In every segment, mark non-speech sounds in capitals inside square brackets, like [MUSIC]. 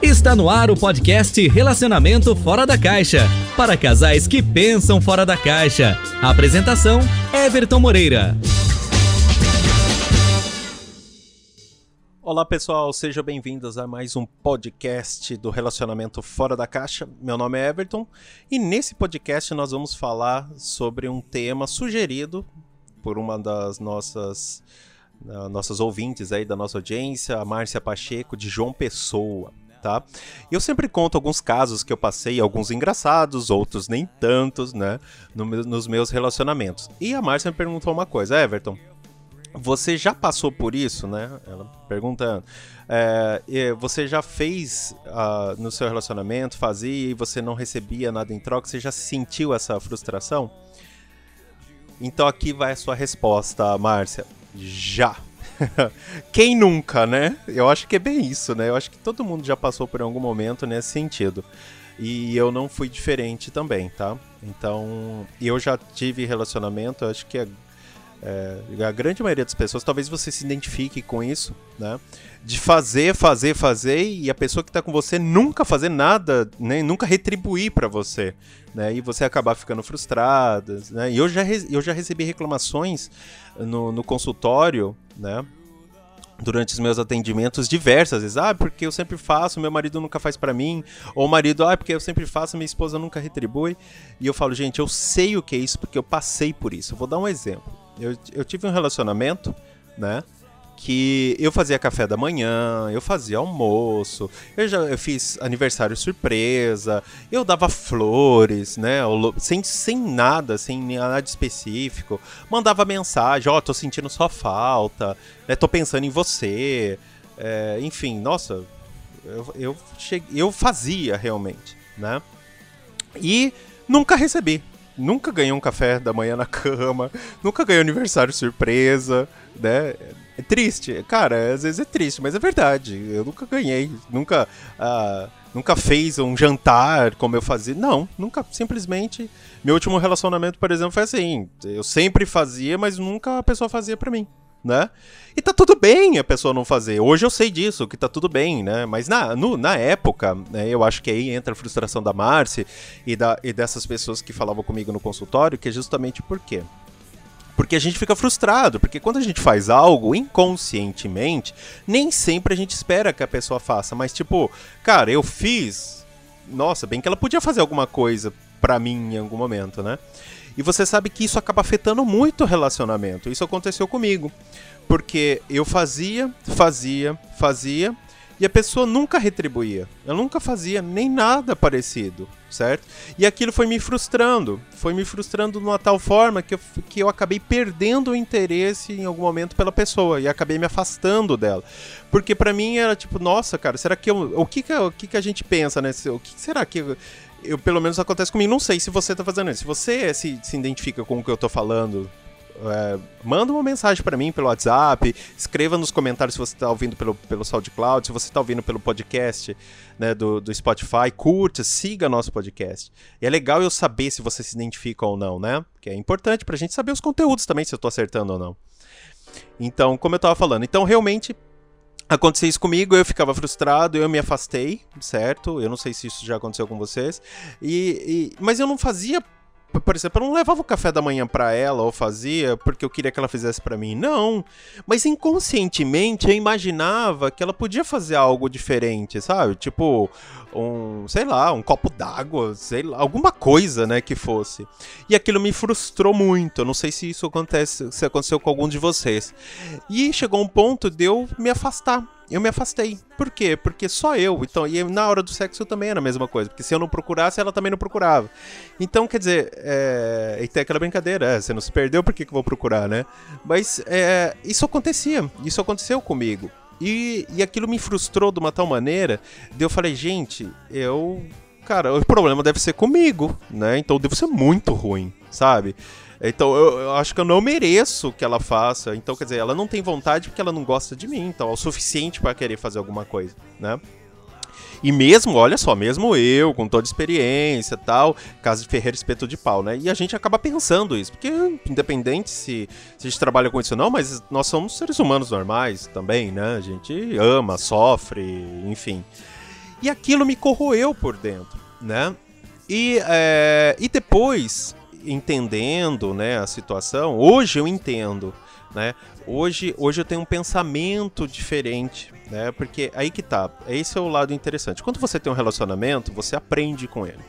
Está no ar o podcast Relacionamento Fora da Caixa. Para casais que pensam fora da caixa. A apresentação: Everton Moreira. Olá pessoal, sejam bem-vindos a mais um podcast do Relacionamento Fora da Caixa. Meu nome é Everton e nesse podcast nós vamos falar sobre um tema sugerido por uma das nossas uh, nossas ouvintes aí da nossa audiência, a Márcia Pacheco de João Pessoa. Tá? Eu sempre conto alguns casos que eu passei, alguns engraçados, outros nem tantos, né, no, nos meus relacionamentos. E a Márcia me perguntou uma coisa, Everton, você já passou por isso, né? Ela perguntando. É, você já fez uh, no seu relacionamento, fazia e você não recebia nada em troca? Você já sentiu essa frustração? Então aqui vai a sua resposta, Márcia. Já. [LAUGHS] Quem nunca, né? Eu acho que é bem isso, né? Eu acho que todo mundo já passou por algum momento nesse sentido. E eu não fui diferente também, tá? Então, eu já tive relacionamento, acho que é é, a grande maioria das pessoas, talvez você se identifique com isso, né? De fazer, fazer, fazer e a pessoa que está com você nunca fazer nada, né? Nunca retribuir para você, né? E você acabar ficando frustrada, né? E eu já, eu já recebi reclamações no, no consultório, né? durante os meus atendimentos diversas vezes. Ah, porque eu sempre faço, meu marido nunca faz para mim. Ou o marido, ah, porque eu sempre faço, minha esposa nunca retribui. E eu falo, gente, eu sei o que é isso porque eu passei por isso. Eu vou dar um exemplo. Eu, eu tive um relacionamento, né? Que eu fazia café da manhã, eu fazia almoço, eu já eu fiz aniversário surpresa, eu dava flores, né, sem, sem nada, sem nada específico, mandava mensagem, ó, oh, tô sentindo sua falta, né, tô pensando em você, é, enfim, nossa, eu, eu, cheguei, eu fazia realmente, né, e nunca recebi, nunca ganhei um café da manhã na [LAUGHS] cama, nunca ganhei aniversário surpresa, né? É triste, cara, às vezes é triste, mas é verdade. Eu nunca ganhei, nunca, uh, nunca fez um jantar como eu fazia. Não, nunca, simplesmente. Meu último relacionamento, por exemplo, foi assim. Eu sempre fazia, mas nunca a pessoa fazia para mim né? E tá tudo bem a pessoa não fazer. Hoje eu sei disso, que tá tudo bem, né? Mas na, no, na época, né, eu acho que aí entra a frustração da Marci e, da, e dessas pessoas que falavam comigo no consultório, que é justamente por quê? Porque a gente fica frustrado, porque quando a gente faz algo inconscientemente, nem sempre a gente espera que a pessoa faça, mas tipo, cara, eu fiz, nossa, bem que ela podia fazer alguma coisa para mim em algum momento, né? E você sabe que isso acaba afetando muito o relacionamento. Isso aconteceu comigo. Porque eu fazia, fazia, fazia, e a pessoa nunca retribuía. Ela nunca fazia nem nada parecido, certo? E aquilo foi me frustrando. Foi me frustrando de uma tal forma que eu, que eu acabei perdendo o interesse em algum momento pela pessoa e acabei me afastando dela. Porque para mim era tipo, nossa, cara, será que eu, o que que, o que que a gente pensa, né? O que será que eu, pelo menos acontece comigo. Não sei se você tá fazendo isso. Se você se, se identifica com o que eu tô falando, é, manda uma mensagem para mim pelo WhatsApp, escreva nos comentários se você está ouvindo pelo, pelo SoundCloud, se você está ouvindo pelo podcast né, do, do Spotify, curta, siga nosso podcast. E é legal eu saber se você se identifica ou não, né? Que é importante pra gente saber os conteúdos também, se eu tô acertando ou não. Então, como eu tava falando, então realmente Aconteceu isso comigo, eu ficava frustrado, eu me afastei, certo? Eu não sei se isso já aconteceu com vocês. E, e mas eu não fazia por exemplo, eu não levava o café da manhã para ela ou fazia porque eu queria que ela fizesse para mim. Não. Mas inconscientemente eu imaginava que ela podia fazer algo diferente, sabe? Tipo, um, sei lá, um copo d'água, sei lá, alguma coisa, né, que fosse. E aquilo me frustrou muito. Eu não sei se isso acontece, se aconteceu com algum de vocês. E chegou um ponto de eu me afastar eu me afastei. Por quê? Porque só eu. Então, e na hora do sexo também era a mesma coisa. Porque se eu não procurasse, ela também não procurava. Então, quer dizer, é... e tem aquela brincadeira, é, você não se perdeu, por que, que eu vou procurar, né? Mas é... isso acontecia. Isso aconteceu comigo. E, e aquilo me frustrou de uma tal maneira, de eu falei, gente, eu. Cara, o problema deve ser comigo, né? Então eu devo ser muito ruim, sabe? Então eu, eu, acho que eu não mereço que ela faça. Então, quer dizer, ela não tem vontade porque ela não gosta de mim. Então é o suficiente para querer fazer alguma coisa, né? E mesmo, olha só, mesmo eu, com toda experiência tal, caso de Ferreira espeto de pau, né? E a gente acaba pensando isso, porque independente se, se a gente trabalha com isso ou não, mas nós somos seres humanos normais também, né? A gente ama, sofre, enfim. E aquilo me corroeu por dentro, né? E, é, e depois, entendendo né, a situação, hoje eu entendo, né? Hoje, hoje eu tenho um pensamento diferente, né? Porque aí que tá, esse é o lado interessante. Quando você tem um relacionamento, você aprende com ele.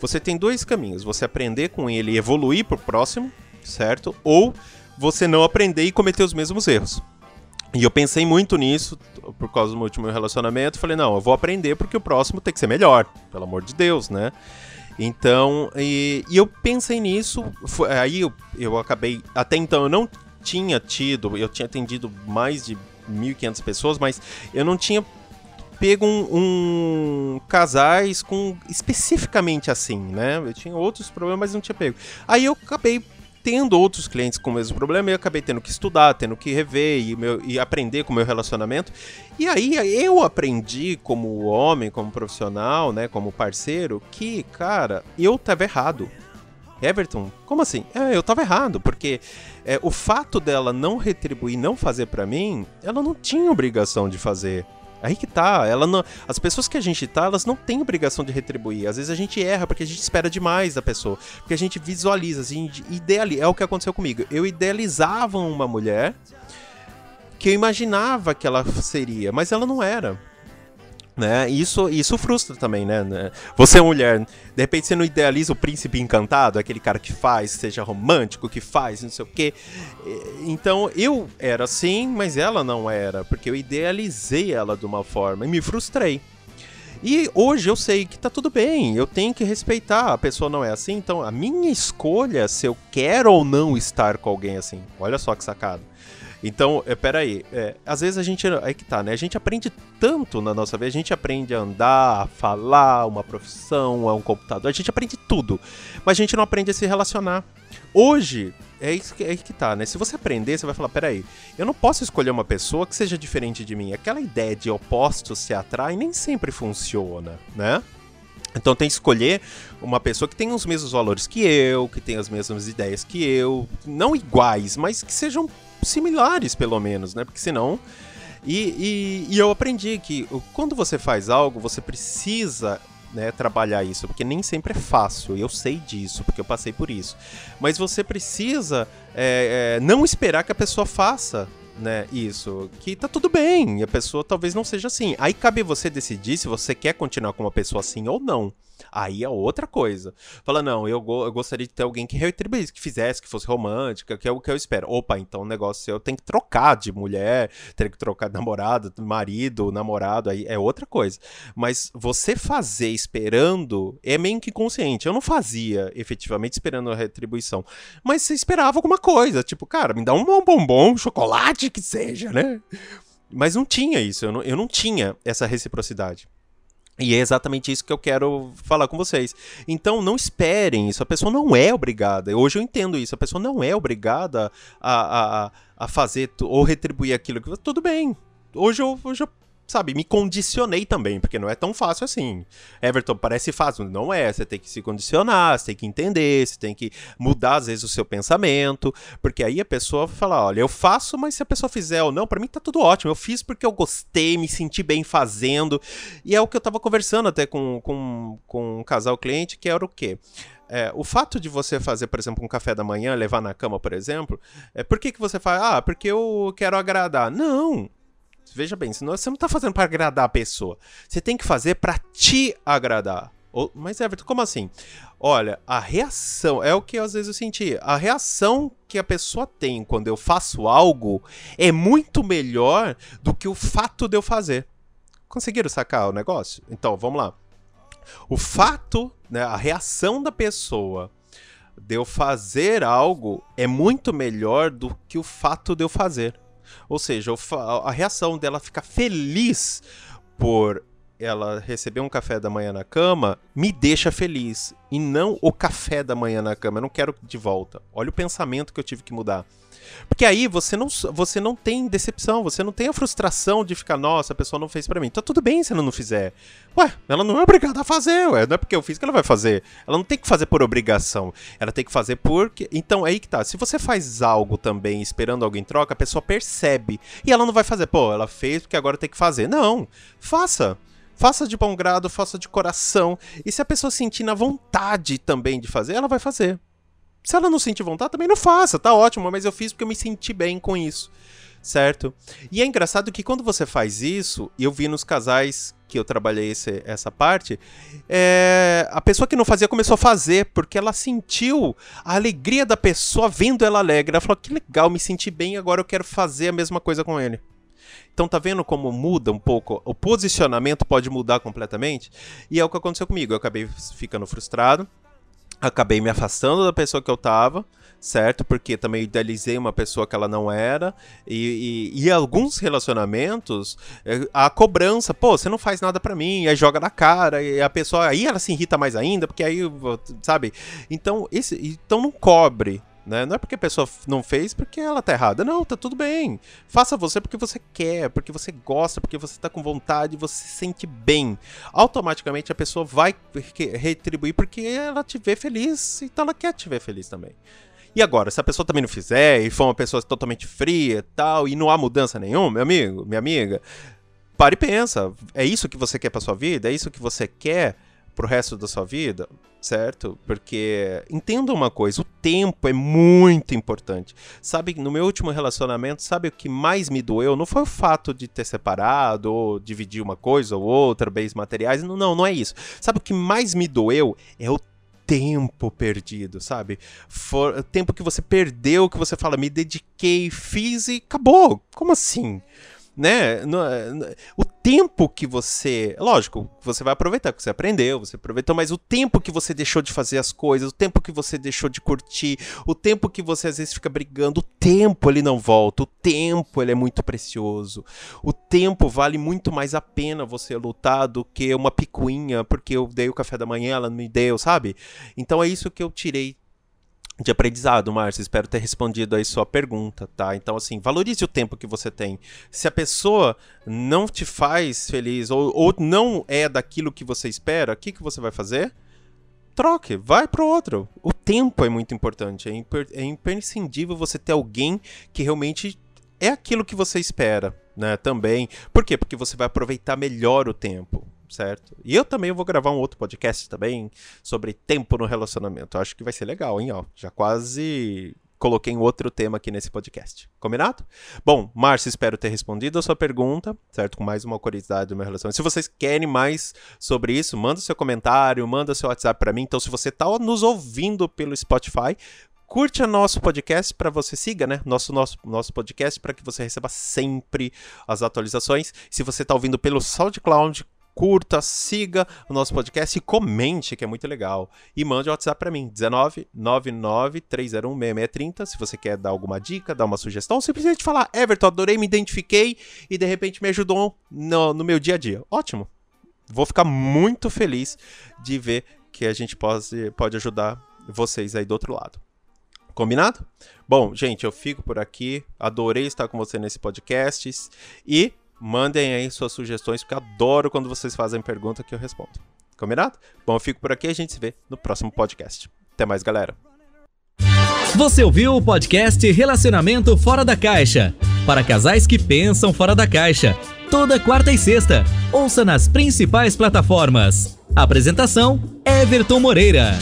Você tem dois caminhos: você aprender com ele e evoluir pro próximo, certo? Ou você não aprender e cometer os mesmos erros. E eu pensei muito nisso por causa do meu último relacionamento. Falei, não, eu vou aprender porque o próximo tem que ser melhor, pelo amor de Deus, né? Então, e, e eu pensei nisso. Foi, aí eu, eu acabei. Até então eu não tinha tido, eu tinha atendido mais de 1.500 pessoas, mas eu não tinha pego um, um, casais com especificamente assim, né? Eu tinha outros problemas, mas não tinha pego. Aí eu acabei tendo outros clientes com o mesmo problema, eu acabei tendo que estudar, tendo que rever e, meu, e aprender com o meu relacionamento. E aí eu aprendi como homem, como profissional, né, como parceiro, que, cara, eu tava errado. Everton, como assim? É, eu tava errado, porque é, o fato dela não retribuir, não fazer para mim, ela não tinha obrigação de fazer. Aí que tá, ela não, as pessoas que a gente tá, elas não têm obrigação de retribuir. Às vezes a gente erra porque a gente espera demais da pessoa, porque a gente visualiza, a gente idealiza. É o que aconteceu comigo. Eu idealizava uma mulher que eu imaginava que ela seria, mas ela não era. Né? Isso, isso frustra também, né? né? Você é mulher, de repente você não idealiza o príncipe encantado, aquele cara que faz, seja romântico, que faz, não sei o quê. Então eu era assim, mas ela não era, porque eu idealizei ela de uma forma e me frustrei. E hoje eu sei que tá tudo bem, eu tenho que respeitar, a pessoa não é assim, então a minha escolha é se eu quero ou não estar com alguém assim. Olha só que sacada. Então, é, peraí, é, às vezes a gente. Aí que tá, né? A gente aprende tanto na nossa vida, a gente aprende a andar, a falar, uma profissão, a um computador, a gente aprende tudo. Mas a gente não aprende a se relacionar. Hoje, é isso que, é que tá, né? Se você aprender, você vai falar: peraí, eu não posso escolher uma pessoa que seja diferente de mim. Aquela ideia de opostos se atraem nem sempre funciona, né? Então tem que escolher uma pessoa que tenha os mesmos valores que eu, que tenha as mesmas ideias que eu, não iguais, mas que sejam similares, pelo menos, né? Porque senão. E, e, e eu aprendi que quando você faz algo, você precisa né, trabalhar isso, porque nem sempre é fácil, eu sei disso, porque eu passei por isso. Mas você precisa é, é, não esperar que a pessoa faça né, isso, que tá tudo bem, a pessoa talvez não seja assim. Aí cabe você decidir se você quer continuar com uma pessoa assim ou não. Aí é outra coisa. Fala, não, eu, go eu gostaria de ter alguém que retribuísse, que fizesse, que fosse romântica, que é o que eu espero. Opa, então o negócio eu tenho que trocar de mulher, ter que trocar de namorado, marido, namorado, aí é outra coisa. Mas você fazer esperando é meio que consciente. Eu não fazia efetivamente esperando a retribuição. Mas você esperava alguma coisa, tipo, cara, me dá um bombom, um chocolate que seja, né? Mas não tinha isso, eu não, eu não tinha essa reciprocidade. E é exatamente isso que eu quero falar com vocês. Então, não esperem isso. A pessoa não é obrigada. Hoje eu entendo isso. A pessoa não é obrigada a, a, a fazer ou retribuir aquilo que. Tudo bem. Hoje eu, hoje eu sabe, me condicionei também, porque não é tão fácil assim. Everton parece fácil, não é. Você tem que se condicionar, você tem que entender, você tem que mudar às vezes o seu pensamento, porque aí a pessoa fala, olha, eu faço, mas se a pessoa fizer ou não, para mim tá tudo ótimo. Eu fiz porque eu gostei, me senti bem fazendo. E é o que eu tava conversando até com, com, com um casal cliente, que era o quê? É, o fato de você fazer, por exemplo, um café da manhã, levar na cama, por exemplo, é, por que, que você faz? Ah, porque eu quero agradar. Não, Veja bem, você não está fazendo para agradar a pessoa. Você tem que fazer para te agradar. Mas, Everton, como assim? Olha, a reação, é o que às vezes eu senti. A reação que a pessoa tem quando eu faço algo é muito melhor do que o fato de eu fazer. Conseguiram sacar o negócio? Então, vamos lá. O fato, né, a reação da pessoa de eu fazer algo é muito melhor do que o fato de eu fazer. Ou seja, a reação dela ficar feliz por ela receber um café da manhã na cama me deixa feliz. E não o café da manhã na cama. Eu não quero de volta. Olha o pensamento que eu tive que mudar. Porque aí você não, você não tem decepção, você não tem a frustração de ficar, nossa, a pessoa não fez para mim. Tá tudo bem se ela não fizer. Ué, ela não é obrigada a fazer, ué. Não é porque eu fiz que ela vai fazer. Ela não tem que fazer por obrigação. Ela tem que fazer porque. Então, aí que tá. Se você faz algo também esperando alguém troca, a pessoa percebe. E ela não vai fazer, pô, ela fez porque agora tem que fazer. Não. Faça Faça de bom grado, faça de coração. E se a pessoa sentir na vontade também de fazer, ela vai fazer. Se ela não sentir vontade, também não faça, tá ótimo, mas eu fiz porque eu me senti bem com isso certo? E é engraçado que quando você faz isso, eu vi nos casais que eu trabalhei esse, essa parte, é, a pessoa que não fazia começou a fazer, porque ela sentiu a alegria da pessoa vendo ela alegre. Ela falou: que legal, me senti bem, agora eu quero fazer a mesma coisa com ele. Então tá vendo como muda um pouco? O posicionamento pode mudar completamente? E é o que aconteceu comigo. Eu acabei ficando frustrado, acabei me afastando da pessoa que eu tava certo? Porque também idealizei uma pessoa que ela não era. E, e, e alguns relacionamentos, é, a cobrança, pô, você não faz nada para mim, aí joga na cara, e a pessoa, aí ela se irrita mais ainda, porque aí, sabe? Então, esse, então não cobre. Né? Não é porque a pessoa não fez porque ela tá errada. Não, tá tudo bem. Faça você porque você quer, porque você gosta, porque você tá com vontade, você se sente bem. Automaticamente a pessoa vai retribuir porque ela te vê feliz, então ela quer te ver feliz também. E agora, se a pessoa também não fizer e for uma pessoa totalmente fria tal, e não há mudança nenhuma, meu amigo, minha amiga, pare e pensa. É isso que você quer pra sua vida? É isso que você quer pro resto da sua vida? Certo? Porque entenda uma coisa, o tempo é muito importante. Sabe, no meu último relacionamento, sabe o que mais me doeu? Não foi o fato de ter separado ou dividir uma coisa ou outra, bens materiais. Não, não, não é isso. Sabe o que mais me doeu? É o tempo perdido, sabe? For, tempo que você perdeu, que você fala, me dediquei, fiz e acabou. Como assim? né? No, no, o tempo que você. Lógico, você vai aproveitar, que você aprendeu, você aproveitou, mas o tempo que você deixou de fazer as coisas, o tempo que você deixou de curtir, o tempo que você às vezes fica brigando, o tempo ele não volta, o tempo ele é muito precioso. O tempo vale muito mais a pena você lutar do que uma picuinha, porque eu dei o café da manhã, ela não me deu, sabe? Então é isso que eu tirei de aprendizado, Márcio. Espero ter respondido aí sua pergunta, tá? Então, assim, valorize o tempo que você tem. Se a pessoa não te faz feliz ou, ou não é daquilo que você espera, o que, que você vai fazer? Troque, vai pro outro. O tempo é muito importante. É, é imprescindível você ter alguém que realmente é aquilo que você espera, né? Também. Por quê? Porque você vai aproveitar melhor o tempo certo? E eu também vou gravar um outro podcast também sobre tempo no relacionamento. Eu acho que vai ser legal, hein? Ó, já quase coloquei um outro tema aqui nesse podcast. Combinado? Bom, Márcio, espero ter respondido a sua pergunta, certo? Com mais uma curiosidade do meu relacionamento. Se vocês querem mais sobre isso, manda seu comentário, manda seu WhatsApp para mim. Então, se você está nos ouvindo pelo Spotify, curte o nosso podcast para você siga, né? Nosso nosso nosso podcast para que você receba sempre as atualizações. Se você está ouvindo pelo SoundCloud, curta, siga o nosso podcast e comente, que é muito legal. E mande o WhatsApp para mim, 19 99 301 6630, se você quer dar alguma dica, dar uma sugestão, ou simplesmente falar, Everton, adorei, me identifiquei e de repente me ajudou no, no meu dia a dia. Ótimo. Vou ficar muito feliz de ver que a gente pode, pode ajudar vocês aí do outro lado. Combinado? Bom, gente, eu fico por aqui. Adorei estar com você nesse podcast. E Mandem aí suas sugestões, porque adoro quando vocês fazem pergunta que eu respondo. Combinado? Bom, eu fico por aqui e a gente se vê no próximo podcast. Até mais, galera. Você ouviu o podcast Relacionamento Fora da Caixa? Para casais que pensam fora da caixa. Toda quarta e sexta. Ouça nas principais plataformas. Apresentação: Everton Moreira.